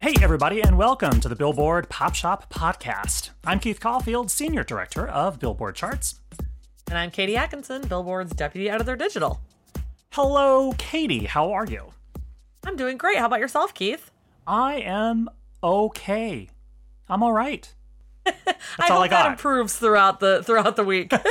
Hey, everybody, and welcome to the Billboard Pop Shop Podcast. I'm Keith Caulfield, Senior Director of Billboard Charts. And I'm Katie Atkinson, Billboard's Deputy Editor Digital. Hello, Katie. How are you? I'm doing great. How about yourself, Keith? I am okay. I'm all right. That's I all hope I got. that improves throughout the throughout the week.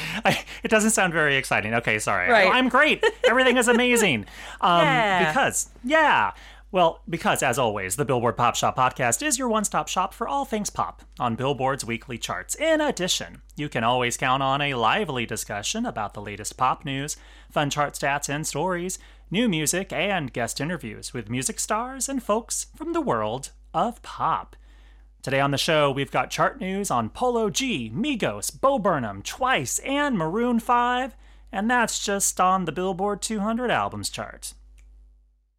I, it doesn't sound very exciting. Okay, sorry. Right. I'm great. Everything is amazing. Um, yeah. Because, yeah. Well, because as always, the Billboard Pop Shop podcast is your one stop shop for all things pop on Billboard's weekly charts. In addition, you can always count on a lively discussion about the latest pop news, fun chart stats and stories, new music, and guest interviews with music stars and folks from the world of pop. Today on the show, we've got chart news on Polo G, Migos, Bo Burnham, Twice, and Maroon 5, and that's just on the Billboard 200 albums chart.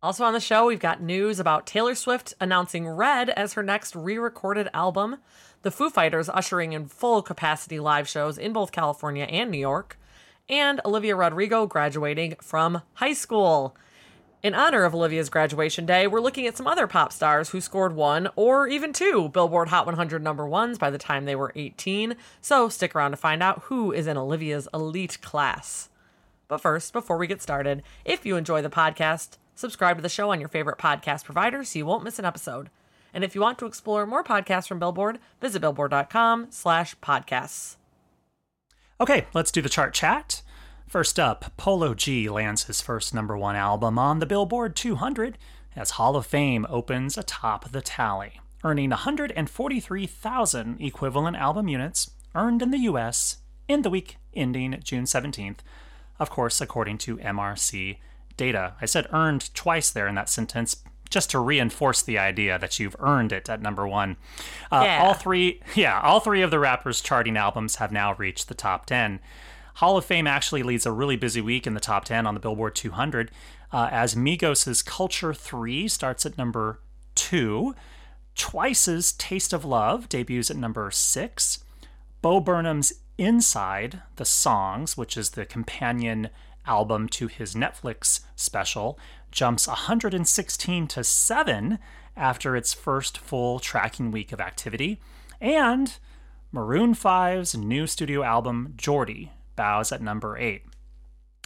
Also on the show, we've got news about Taylor Swift announcing Red as her next re recorded album, the Foo Fighters ushering in full capacity live shows in both California and New York, and Olivia Rodrigo graduating from high school. In honor of Olivia's graduation day, we're looking at some other pop stars who scored one or even two Billboard Hot 100 number ones by the time they were 18, so stick around to find out who is in Olivia's elite class. But first, before we get started, if you enjoy the podcast, Subscribe to the show on your favorite podcast provider so you won't miss an episode. And if you want to explore more podcasts from Billboard, visit billboard.com slash podcasts. Okay, let's do the chart chat. First up, Polo G lands his first number one album on the Billboard 200 as Hall of Fame opens atop the tally, earning 143,000 equivalent album units earned in the US in the week ending June 17th, of course, according to MRC data. I said earned twice there in that sentence just to reinforce the idea that you've earned it at number one. Uh, yeah. All three, yeah, all three of the rappers' charting albums have now reached the top ten. Hall of Fame actually leads a really busy week in the top ten on the Billboard 200, uh, as Migos' Culture Three starts at number two. Twice's Taste of Love debuts at number six. Bo Burnham's Inside the Songs, which is the companion album to his Netflix special jumps 116 to 7 after its first full tracking week of activity, and Maroon 5's new studio album, Jordi, bows at number 8.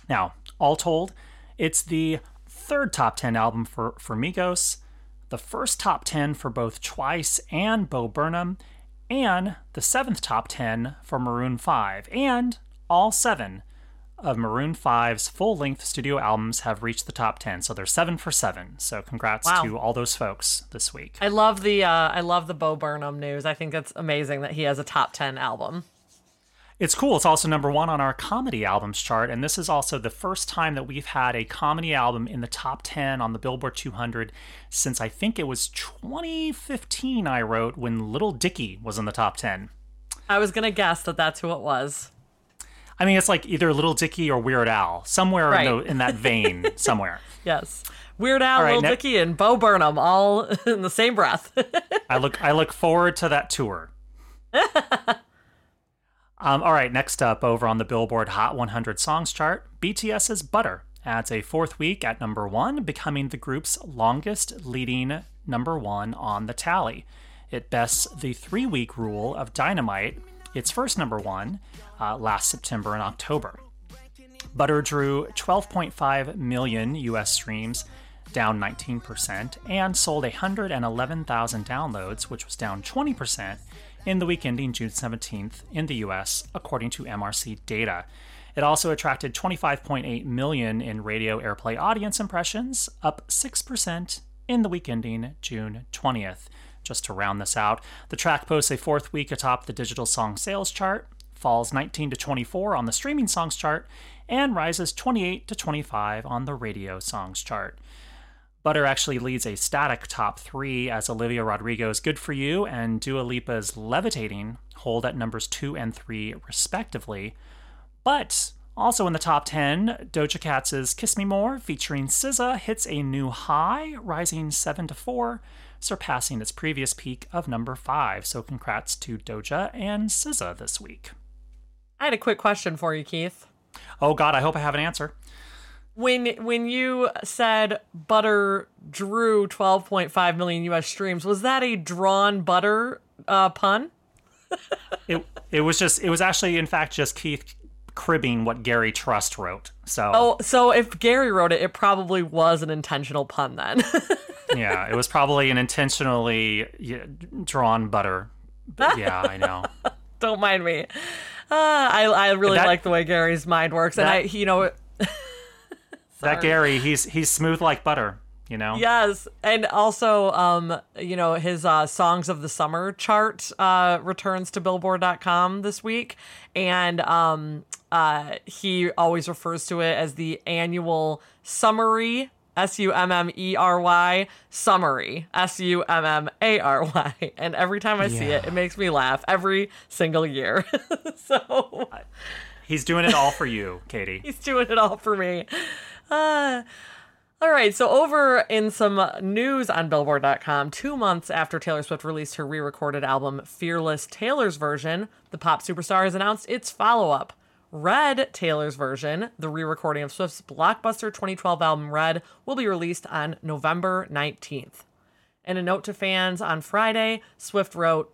Now, all told, it's the third top 10 album for, for Migos, the first top 10 for both Twice and Bo Burnham, and the seventh top 10 for Maroon 5, and all seven of Maroon 5's full length studio albums have reached the top 10. So they're 7 for 7. So congrats wow. to all those folks this week. I love the uh, I love the Bo Burnham news. I think it's amazing that he has a top 10 album. It's cool. It's also number 1 on our comedy albums chart and this is also the first time that we've had a comedy album in the top 10 on the Billboard 200 since I think it was 2015 I wrote when Little Dicky was in the top 10. I was going to guess that that's who it was. I mean, it's like either Little Dicky or Weird Al, somewhere right. in, the, in, that vein, somewhere. yes, Weird Al, right, Little ne- Dicky, and Bo Burnham, all in the same breath. I look, I look forward to that tour. um, all right, next up, over on the Billboard Hot 100 Songs chart, BTS's Butter adds a fourth week at number one, becoming the group's longest leading number one on the tally. It bests the three week rule of Dynamite, its first number one, uh, last September and October. Butter drew 12.5 million US streams, down 19%, and sold 111,000 downloads, which was down 20% in the week ending June 17th in the US, according to MRC data. It also attracted 25.8 million in radio airplay audience impressions, up 6% in the week ending June 20th. Just to round this out, the track posts a fourth week atop the digital song sales chart, falls 19 to 24 on the streaming songs chart, and rises 28 to 25 on the radio songs chart. Butter actually leads a static top three as Olivia Rodrigo's Good For You and Dua Lipa's Levitating hold at numbers two and three, respectively. But also in the top 10, Doja Cat's Kiss Me More featuring SZA hits a new high, rising 7 to 4, surpassing its previous peak of number 5. So congrats to Doja and SZA this week. I had a quick question for you, Keith. Oh, God, I hope I have an answer. when when you said butter drew 12.5 million US streams, was that a drawn butter uh, pun? it it was just it was actually in fact just Keith cribbing what Gary Trust wrote. So Oh, so if Gary wrote it, it probably was an intentional pun then. yeah, it was probably an intentionally drawn butter. But yeah, I know. Don't mind me. Uh, I I really That- like the way Gary's mind works, and that- I you know That Gary, he's he's smooth like butter. You know. Yes, and also, um, you know, his uh, songs of the summer chart uh, returns to Billboard.com this week, and um, uh, he always refers to it as the annual summary. S U M M E R Y summary S U M M A R Y and every time I see it it makes me laugh every single year so He's doing it all for you, Katie. He's doing it all for me. Uh, all right, so over in some news on Billboard.com, two months after Taylor Swift released her re recorded album Fearless Taylor's Version, the pop superstar has announced its follow up. Red Taylor's version, the re recording of Swift's blockbuster 2012 album Red, will be released on November 19th. In a note to fans on Friday, Swift wrote,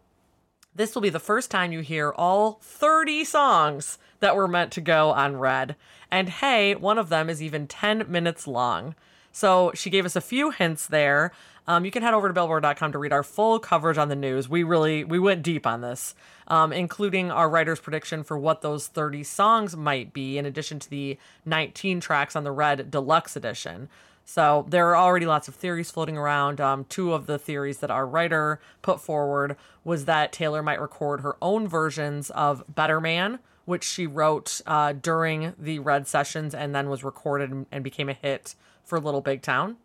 this will be the first time you hear all 30 songs that were meant to go on Red. And hey, one of them is even 10 minutes long. So she gave us a few hints there. Um, you can head over to billboard.com to read our full coverage on the news. We really we went deep on this, um, including our writer's prediction for what those 30 songs might be, in addition to the 19 tracks on the Red Deluxe Edition. So there are already lots of theories floating around. Um, two of the theories that our writer put forward was that Taylor might record her own versions of Better Man, which she wrote uh, during the Red sessions and then was recorded and- and became a hit for Little Big Town.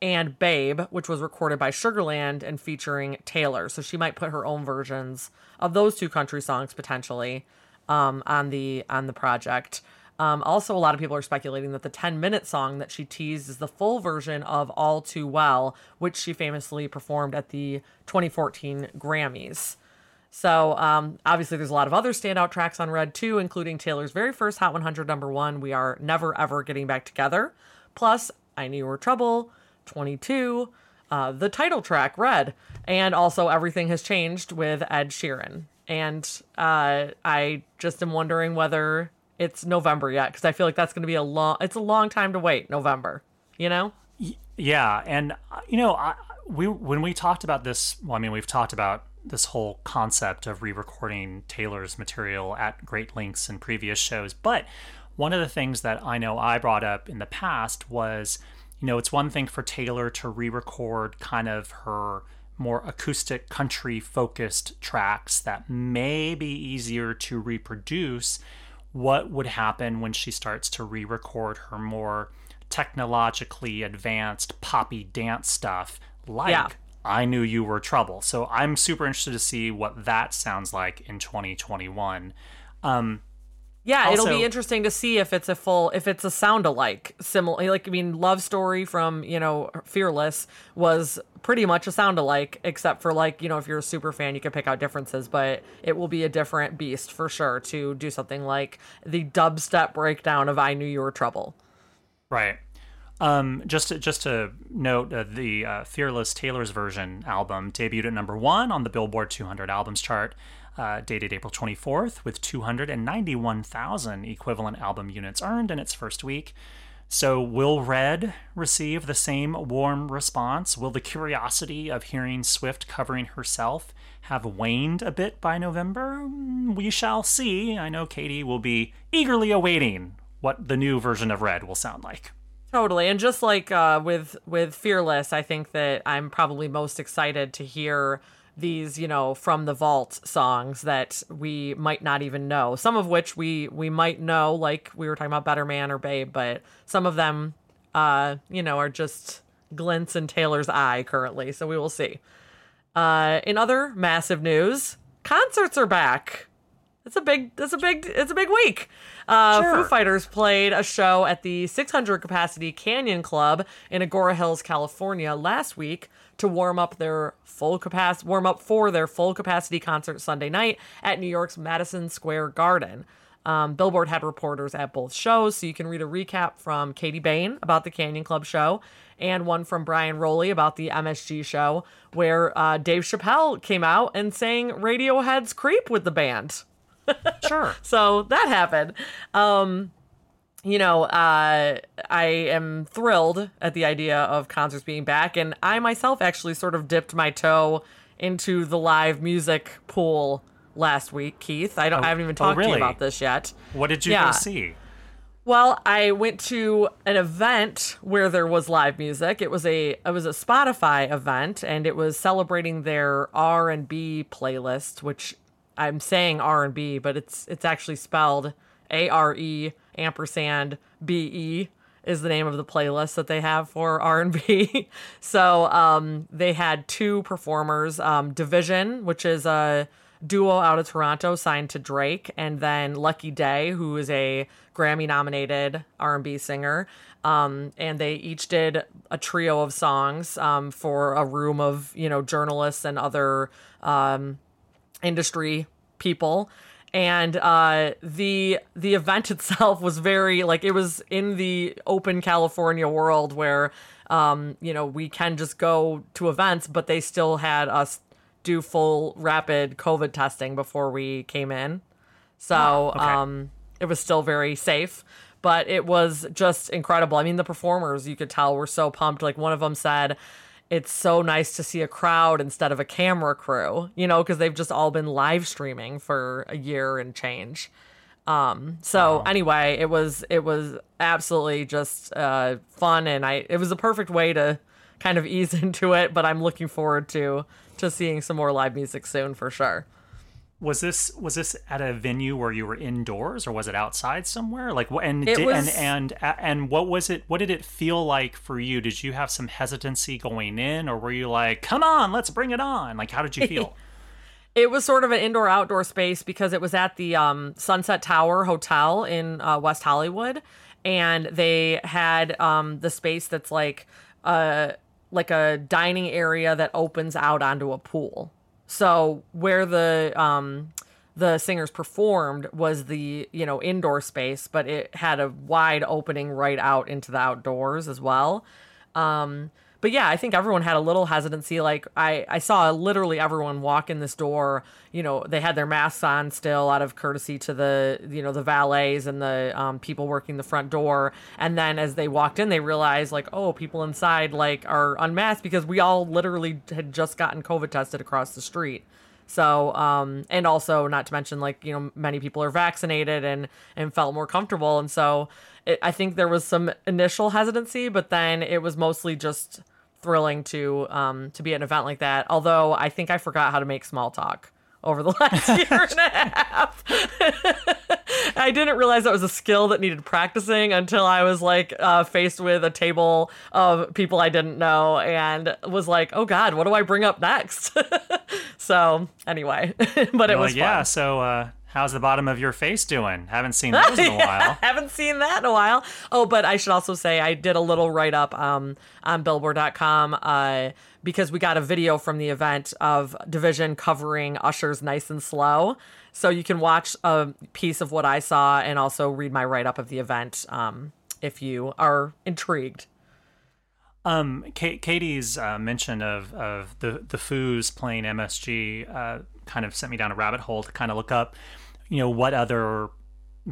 And Babe, which was recorded by Sugarland and featuring Taylor. So she might put her own versions of those two country songs potentially um, on the on the project. Um, also, a lot of people are speculating that the 10 minute song that she teased is the full version of All Too Well, which she famously performed at the 2014 Grammys. So, um, obviously, there's a lot of other standout tracks on Red too, including Taylor's very first Hot 100 number one, We Are Never Ever Getting Back Together. Plus, I Knew Were Trouble, 22, uh, the title track, Red, and also Everything Has Changed with Ed Sheeran. And uh, I just am wondering whether it's November yet, because I feel like that's going to be a long, it's a long time to wait, November, you know? Yeah, and uh, you know, I, we when we talked about this, well, I mean, we've talked about this whole concept of re-recording Taylor's material at great lengths in previous shows, but one of the things that I know I brought up in the past was, you know, it's one thing for Taylor to re-record kind of her more acoustic country focused tracks that may be easier to reproduce what would happen when she starts to re-record her more technologically advanced poppy dance stuff like Yeah. I knew you were trouble. So I'm super interested to see what that sounds like in 2021. Um Yeah, it'll be interesting to see if it's a full, if it's a sound alike, similar. Like I mean, Love Story from you know Fearless was pretty much a sound alike, except for like you know if you're a super fan, you can pick out differences, but it will be a different beast for sure to do something like the dubstep breakdown of "I Knew You Were Trouble." Right. Um, just to, just to note, uh, the uh, Fearless Taylor's version album debuted at number one on the Billboard 200 albums chart, uh, dated April 24th, with 291,000 equivalent album units earned in its first week. So, will Red receive the same warm response? Will the curiosity of hearing Swift covering herself have waned a bit by November? Mm, We shall see. I know Katie will be eagerly awaiting what the new version of Red will sound like. Totally, and just like uh, with with Fearless, I think that I'm probably most excited to hear these, you know, from the vault songs that we might not even know. Some of which we we might know, like we were talking about Better Man or Babe, but some of them, uh, you know, are just glints in Taylor's eye currently. So we will see. Uh, in other massive news, concerts are back. It's a big, it's a big, it's a big week. Uh, Sure. Foo Fighters played a show at the 600 capacity Canyon Club in Agoura Hills, California last week to warm up their full capacity, warm up for their full capacity concert Sunday night at New York's Madison Square Garden. Um, Billboard had reporters at both shows, so you can read a recap from Katie Bain about the Canyon Club show and one from Brian Rowley about the MSG show, where uh, Dave Chappelle came out and sang Radiohead's Creep with the band. Sure. So that happened. Um, you know, uh, I am thrilled at the idea of concerts being back, and I myself actually sort of dipped my toe into the live music pool last week, Keith. I don't. I haven't even talked to really? you about this yet. what did you Yeah. go see? Well, I went to an event where there was live music. It was a it was a Spotify event, and it was celebrating their R and B playlist, which I'm saying R and B, but it's it's actually spelled A R E ampersand B E is the name of the playlist that they have for R and B. so um, they had two performers, um, dvsn, which is a duo out of Toronto signed to Drake, and then Lucky Daye, who is a Grammy-nominated R&B singer. Um, and they each did a trio of songs um, for a room of you know journalists and other um, industry people. And uh, the the event itself was very like it was in the open California world where um, you know we can just go to events, but they still had us do full rapid COVID testing before we came in. So okay. um, it was still very safe, but it was just incredible. I mean, the performers you could tell were so pumped. Like one of them said, "It's so nice to see a crowd instead of a camera crew," you know, because they've just all been live streaming for a year and change. Um, so anyway, it was it was absolutely just uh, fun, and I it was a perfect way to kind of ease into it. But I'm looking forward to to seeing some more live music soon for sure. Was this was this at a venue where you were indoors or was it outside somewhere? Like and did, was- and and and what was it? What did it feel like for you? Did you have some hesitancy going in, or were you like, "Come on, let's bring it on"? Like, how did you feel? It was sort of an indoor outdoor space because it was at the um, Sunset Tower Hotel in uh, West Hollywood, and they had um, the space that's like uh like a dining area that opens out onto a pool. So where the um, the singers performed was the you know indoor space, but it had a wide opening right out into the outdoors as well. Um, but yeah, I think everyone had a little hesitancy. Like I, I saw literally everyone walk in this door. You know, they had their masks on still, out of courtesy to the, you know, the valets and the um, people working the front door. And then as they walked in, they realized like, oh, people inside like are unmasked because we all literally had just gotten COVID tested across the street. So, um, and also not to mention like, you know, many people are vaccinated and, and felt more comfortable. And so it, I think there was some initial hesitancy, but then it was mostly just thrilling to, um, to be at an event like that. Although I think I forgot how to make small talk over the last year and a half. I didn't realize that was a skill that needed practicing until I was like uh, faced with a table of people I didn't know and was like, oh God, what do I bring up next? so anyway, but it Well, was yeah. fun. So, uh, how's the bottom of your face doing? Haven't seen those in a while. Haven't seen that in a while. Oh, but I should also say I did a little write up um, on Billboard.com uh, because we got a video from the event of dvsn covering Usher's "Nice and Slow." So you can watch a piece of what I saw and also read my write up of the event um, if you are intrigued. Um, Ka- Katie's uh, mention of of the the Foos playing MSG uh, kind of sent me down a rabbit hole to kind of look up, you know, what other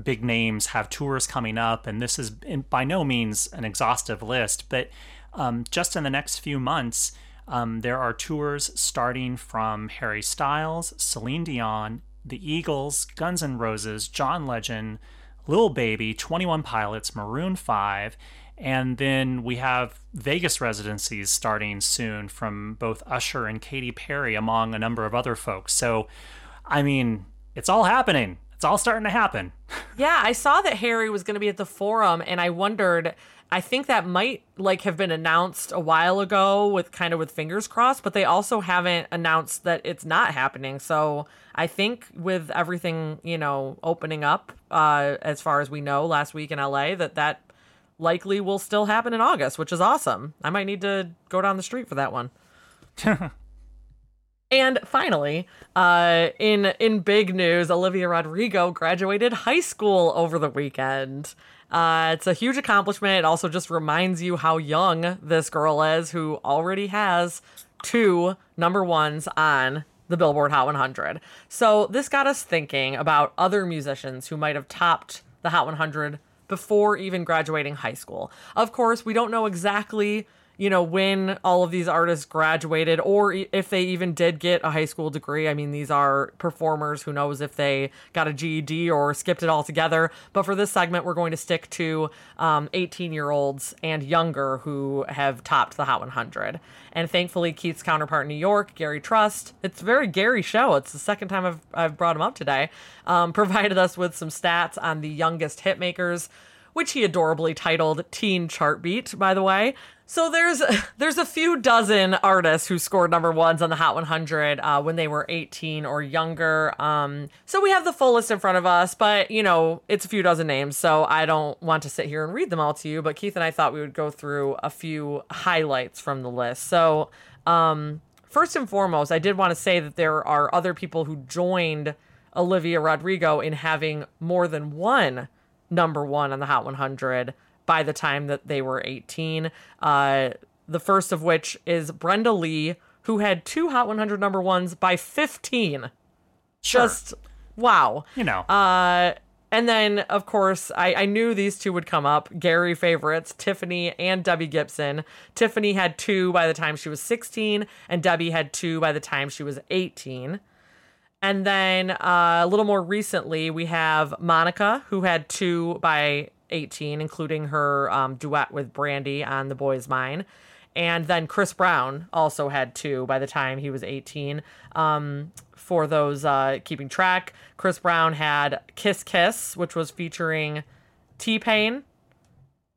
big names have tours coming up, and this is by no means an exhaustive list, but um, just in the next few months, um, there are tours starting from Harry Styles, Celine Dion, the Eagles, Guns N' Roses, John Legend, Lil Baby, 21 Pilots, Maroon 5, and then we have Vegas residencies starting soon from both Usher and Katy Perry, among a number of other folks. So, I mean, it's all happening. It's all starting to happen. Yeah, I saw that Harry was going to be at the forum, and I wondered. I think that might like have been announced a while ago, with kind of with fingers crossed, but they also haven't announced that it's not happening. So I think with everything you know opening up, uh, as far as we know, last week in LA, that that likely will still happen in August, which is awesome. I might need to go down the street for that one. And finally, uh, in in big news, Olivia Rodrigo graduated high school over the weekend. Uh, it's a huge accomplishment. It also just reminds you how young this girl is, who already has two number ones on the Billboard Hot 100. So this got us thinking about other musicians who might have topped the Hot 100 before even graduating high school. Of course, we don't know exactly you know, when all of these artists graduated or if they even did get a high school degree. I mean, these are performers. Who knows if they got a GED or skipped it altogether. But for this segment, we're going to stick to 18 um, year olds and younger who have topped the Hot 100. And thankfully, Keith's counterpart in New York, Gary Trust, it's a very Gary show. It's the second time I've, I've brought him up today, um, provided us with some stats on the youngest hitmakers which he adorably titled Teen Chart Beat, by the way. So there's there's a few dozen artists who scored number ones on the Hot 100 uh, when they were 18 or younger. Um, so we have the full list in front of us, but you know it's a few dozen names, so I don't want to sit here and read them all to you. But Keith and I thought we would go through a few highlights from the list. So um, first and foremost, I did want to say that there are other people who joined Olivia Rodrigo in having more than one number one on the Hot 100 by the time that they were 18. Uh, the first of which is Brenda Lee, who had two Hot 100 number ones by 15. Sure. Just wow. You know. Uh, and then, of course, I, I knew these two would come up. Gary favorites, Tiffany and Debbie Gibson. Tiffany had two by the time she was 16, and Debbie had two by the time she was 18. And then uh, a little more recently, we have Monica, who had two by 18, including her um, duet with Brandy on The Boy Is Mine. And then Chris Brown also had two by the time he was 18. Um, for those uh, keeping track, Chris Brown had Kiss Kiss, which was featuring T Pain.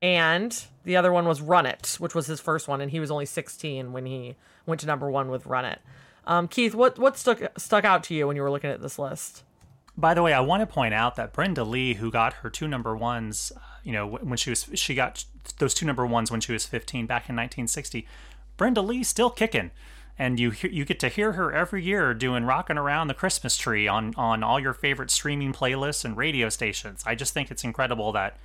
And the other one was Run It, which was his first one. And he was only 16 when he went to number one with Run It. Um, Keith, what what stuck stuck out to you when you were looking at this list? By the way, I want to point out that Brenda Lee, who got her two number ones, uh, you know, when she was she got those two number ones when she was 15 back in 1960. Brenda Lee still kicking, and you you get to hear her every year doing "Rocking Around the Christmas Tree" on on all your favorite streaming playlists and radio stations. I just think it's incredible that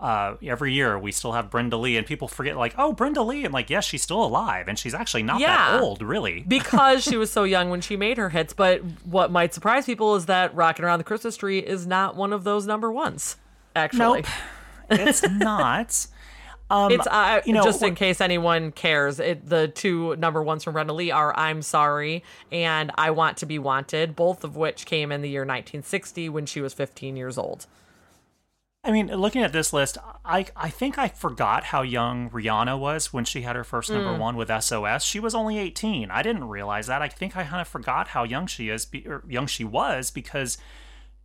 uh, every year we still have Brenda Lee, and people forget like, oh, Brenda Lee, and like, yes, she's still alive, and she's actually not yeah, that old, really, because she was so young when she made her hits. But what might surprise people is that "Rocking Around the Christmas Tree" is not one of those number ones. Actually, nope, it's not. Um, it's uh, you know, just in case anyone cares. It, the two number ones from Brenda Lee are "I'm Sorry" and "I Want to Be Wanted," both of which came in the year 1960 when she was 15 years old. I mean, looking at this list, I I think I forgot how young Rihanna was when she had her first number mm. one with SOS. She was only 18. I didn't realize that. I think I kind of forgot how young she is, or young she was, because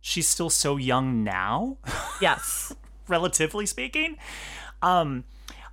she's still so young now. Yes, relatively speaking. Um,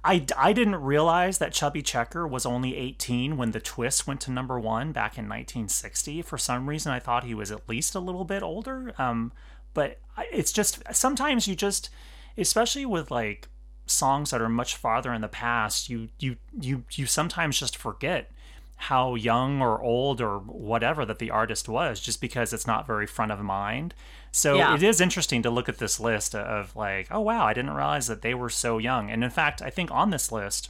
I, I didn't realize that Chubby Checker was only 18 when The Twist went to number one back in 1960. For some reason, I thought he was at least a little bit older. Um, but it's just sometimes you just especially with like songs that are much farther in the past you you you you sometimes just forget how young or old or whatever that the artist was just because it's not very front of mind so yeah. it is interesting to look at this list of like oh wow i didn't realize that they were so young and in fact i think on this list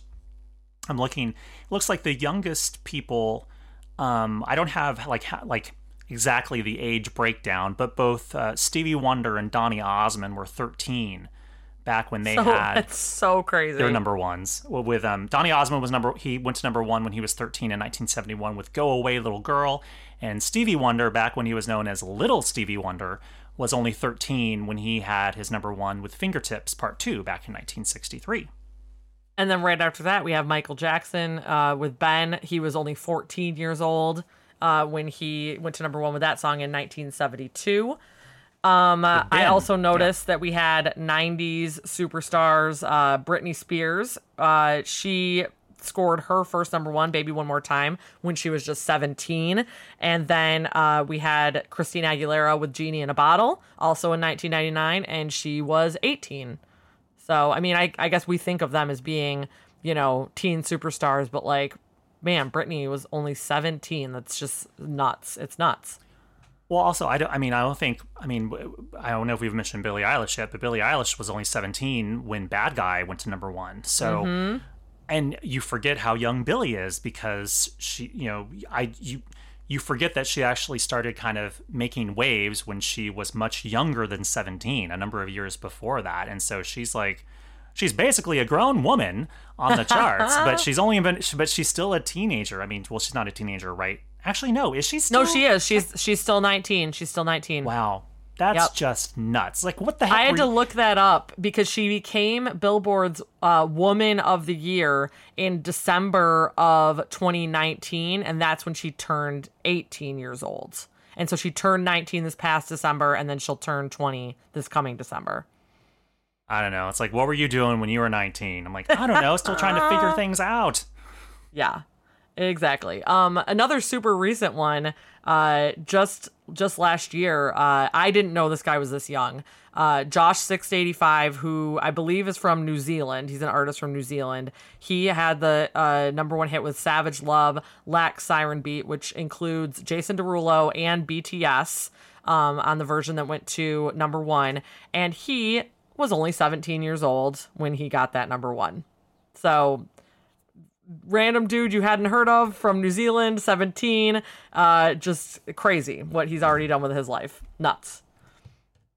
i'm looking it looks like the youngest people um i don't have like ha- like exactly the age breakdown, but both uh, Stevie Wonder and Donny Osmond were 13 back when they so, had that's so crazy. Their number ones. Well, with um, Donny Osmond was number he went to number one when he was 13 in 1971 with "Go Away Little Girl," and Stevie Wonder back when he was known as Little Stevie Wonder was only 13 when he had his number one with "Fingertips" Part Two back in 1963. And then right after that, we have Michael Jackson uh, with Ben. He was only 14 years old uh, when he went to number one with that song in 1972. Um, uh, I also noticed yeah. that we had 90s superstars, uh, Britney Spears. Uh, she scored her first number one, Baby One More Time, when she was just 17. And then uh, we had Christina Aguilera with Genie in a Bottle, also in 1999, and she was 18. So, I mean, I, I guess we think of them as being, you know, teen superstars, but like man, Britney was only 17. That's just nuts. It's nuts. Well, also, I don't. I mean, I don't think. I mean, I don't know if we've mentioned Billie Eilish yet, but Billie Eilish was only 17 when Bad Guy went to number one. So, Mm-hmm. and you forget how young Billie is because she, you know, I you you forget that she actually started kind of making waves when she was much younger than 17, a number of years before that, and so she's like. She's basically a grown woman on the charts, but she's only been, but she's still a teenager. I mean, well, she's not a teenager, right? Actually, no. Is she still? No, she is. She's she's still 19. She's still 19. Wow. That's Yep. just nuts. Like, what the heck? I had to you- look that up because she became Billboard's uh, Woman of the Year in December of 2019, and that's when she turned 18 years old. And so she turned 19 this past December, and then she'll turn 20 this coming December. I don't know. It's like, what were you doing when you were 19? I'm like, I don't know. Still trying to figure things out. Yeah, exactly. Um, another super recent one. Uh, just just last year. Uh, I didn't know this guy was this young. Uh, Jawsh six eighty five, who I believe is from New Zealand. He's an artist from New Zealand. He had the uh, number one hit with Savage Love, Laxed Siren Beat, which includes Jason Derulo and BTS. Um, on the version that went to number one, and he was only 17 years old when he got that number one. So random dude you hadn't heard of from New Zealand, 17. Uh, just crazy what he's already done with his life. Nuts.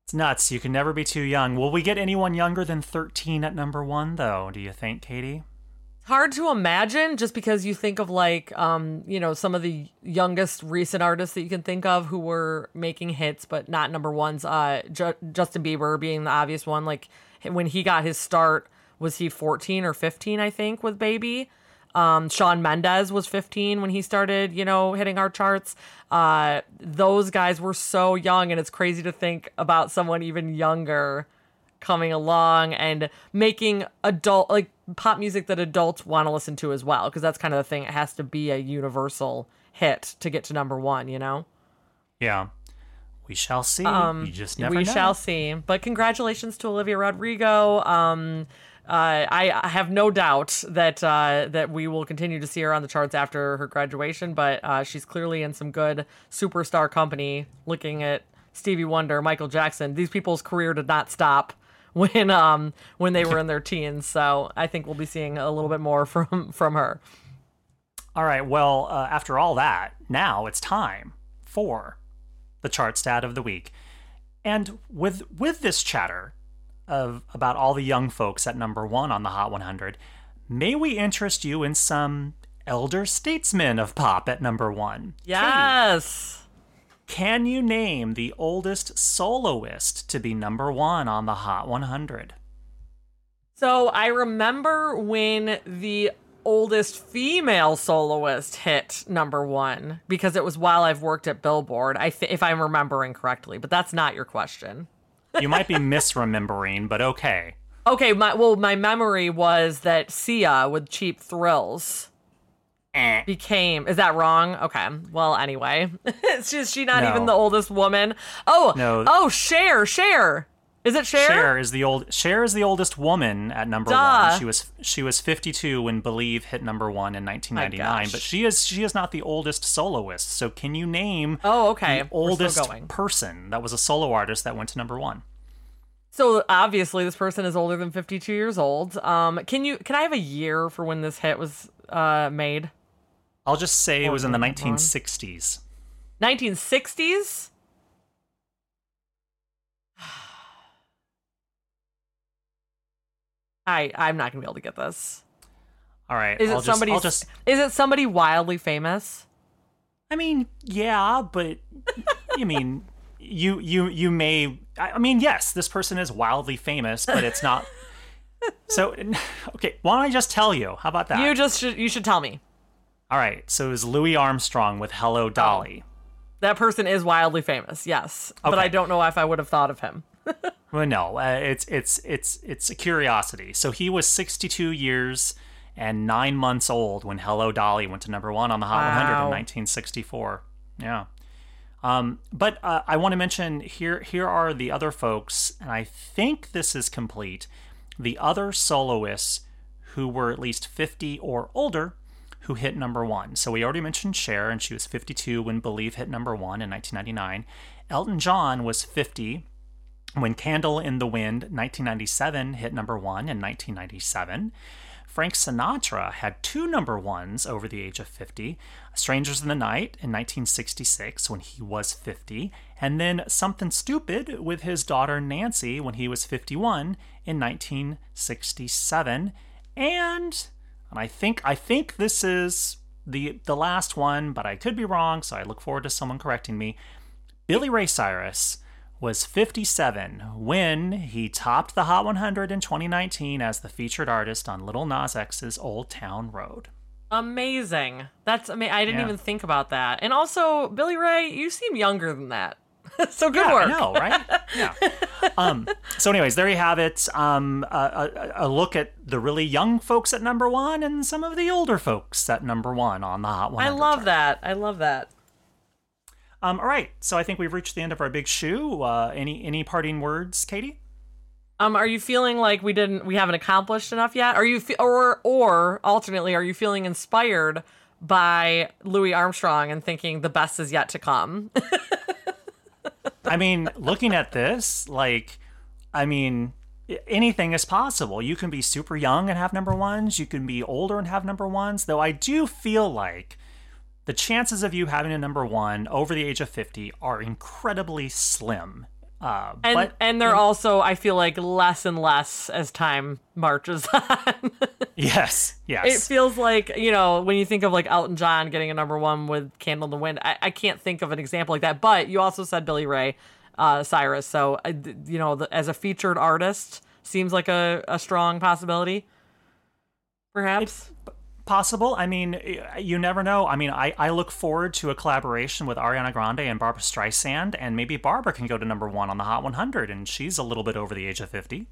It's nuts. You can never be too young. Will we get anyone younger than 13 at number one, though? Do you think, Katie? Hard to imagine just because you think of like, um, you know, some of the youngest recent artists that you can think of who were making hits but not number ones. Uh, Ju- Justin Bieber being the obvious one. Like when he got his start, was he 14 or 15, I think, with Baby? Um, Shawn Mendes was 15 when he started, you know, hitting our charts. Uh, those guys were so young, and it's crazy to think about someone even younger coming along and making adult like pop music that adults want to listen to as well because that's kind of the thing it has to be a universal hit to get to number one you know Yeah. We shall see. you just never Um, we know. shall see but congratulations to olivia rodrigo um uh, I, I have no doubt that uh, that we will continue to see her on the charts after her graduation, but uh, she's clearly in some good superstar company. Looking at Stevie Wonder, Michael Jackson, these people's career did not stop when um when they were in their teens. So I think we'll be seeing a little bit more from from her. All right. Well, uh, after all that, now it's time for the chart stat of the week. And with with this chatter of about all the young folks at number one on the Hot 100, may we interest you in some elder statesmen of pop at number one? Katie, Yes. Can you name the oldest soloist to be number one on the Hot 100? So I remember when the oldest female soloist hit number one because it was while I've worked at Billboard. I th- if I'm remembering correctly, but that's not your question. You might be misremembering, but okay. Okay, my well, my memory was that Sia with Cheap Thrills Eh. became. Is that wrong? Okay. Well, anyway, just she not No. even the oldest woman. Oh, No. Oh, Cher, Cher. Is it Cher? Cher is the old Cher is the oldest woman at number Duh. one. She was she was 52 when Believe hit number one in 1999. But she is she is not the oldest soloist. So can you name Oh, okay. the oldest person that was a solo artist that went to number one? So obviously, this person is older than 52 years old. Um, can you can I have a year for when this hit was uh made? I'll just say it was in the number one. 1960s. 1960s. I I'm not gonna be able to get this. All right. Is it I'll just, somebody? I'll just Is it somebody wildly famous? I mean, yeah, but you mean you you you may I I mean, yes, this person is wildly famous, but it's not So okay, why don't I just tell you? How about that? You just should you should tell me. All right, so it was Louis Armstrong with Hello Dolly. That person is wildly famous, yes, but I don't know if I would have thought of him. Well, no, uh, it's it's it's it's a curiosity. So he was 62 years and nine months old when Hello Dolly went to number one on the Hot 100 in 1964. Yeah. Um, but uh, I want to mention here here are the other folks, and I think this is complete. The other soloists who were at least 50 or older, who hit number one. So we already mentioned Cher, and she was 52 when Believe hit number one in 1999. Elton John was 50 when Candle in the Wind 1997 hit number one in 1997. Frank Sinatra had two number ones over the age of 50 Strangers in the Night in 1966 when he was 50, and then Something Stupid with his daughter Nancy when he was 51 in 1967. And, and I think I think this is the the last one, but I could be wrong, so I look forward to someone correcting me. Billy Ray Cyrus was 57 when he topped the Hot 100 in 2019 as the featured artist on Little Nas X's Old Town Road. Amazing. That's I mean I didn't Yeah. even think about that. And also, Billy Ray, you seem younger than that. so good yeah, work. I know, right? yeah. Um, so, anyways, there you have it. Um, a, a, a look at the really young folks at number one and some of the older folks at number one on the Hot 100. I love chart. that. I love that. Um, all right, so I think we've reached the end of our big shoe. Uh, any any parting words, Katie? Um, are you feeling like we didn't we haven't accomplished enough yet? Are you fe- or or alternately are you feeling inspired by Louis Armstrong and thinking the best is yet to come? I mean, looking at this, like, I mean, anything is possible. You can be super young and have number ones. You can be older and have number ones. Though I do feel like the chances of you having a number one over the age of 50 are incredibly slim. Uh, And but and they're also I feel like less and less as time marches on. yes, yes. it feels like you know when you think of like Elton John getting a number one with "Candle in the Wind." I, I can't think of an example like that. But you also said Billy Ray uh, Cyrus, so uh, you know the, as a featured artist seems like a, a strong possibility. Perhaps. Possible. I mean, you never know. I mean, I, I look forward to a collaboration with Ariana Grande and Barbra Streisand, and maybe Barbra can go to number one on the Hot 100, and she's a little bit over the age of 50.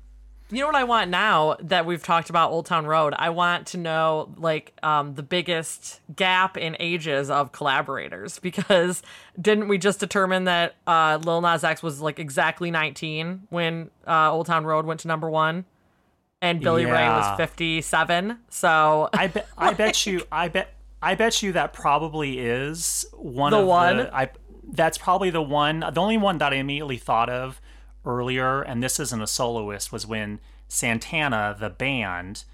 You know what I want now that we've talked about Old Town Road? I want to know like um, the biggest gap in ages of collaborators because didn't we just determine that uh, Lil Nas X was like exactly 19 when uh, Old Town Road went to number one, and Billy Ray was 57. So I bet I bet you I bet I bet you that probably is one The of one? the I that's probably the one the only one that I immediately thought of earlier and this isn't a soloist was when Santana the band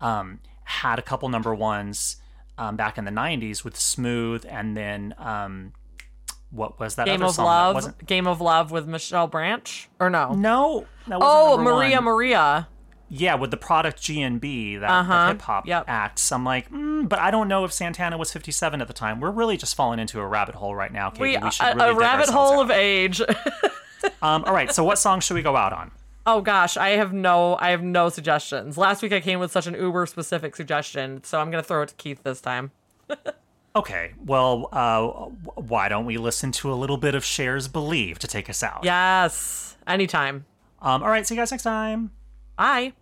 um had a couple number ones um, back in the 90s with Smooth and then um what was that Game other of Love, Game of Love with Michelle Branch, or no? no oh, Maria one. Maria. Yeah, with the product G&B, that, Uh-huh, hip hop yep. act. So I'm like, mm, but I don't know if Santana was 57 at the time. We're really just falling into a rabbit hole right now, Katie. We, We, should a, really a dig rabbit hole out. of age. Um, all right, so what song should we go out on? Oh gosh, I have no I have no suggestions. Last week I came with such an uber specific suggestion, so I'm gonna throw it to Keith this time. Okay, well, uh, why don't we listen to a little bit of Cher's Believe to take us out? Yes. Anytime. Um, all right, see you guys next time. Bye.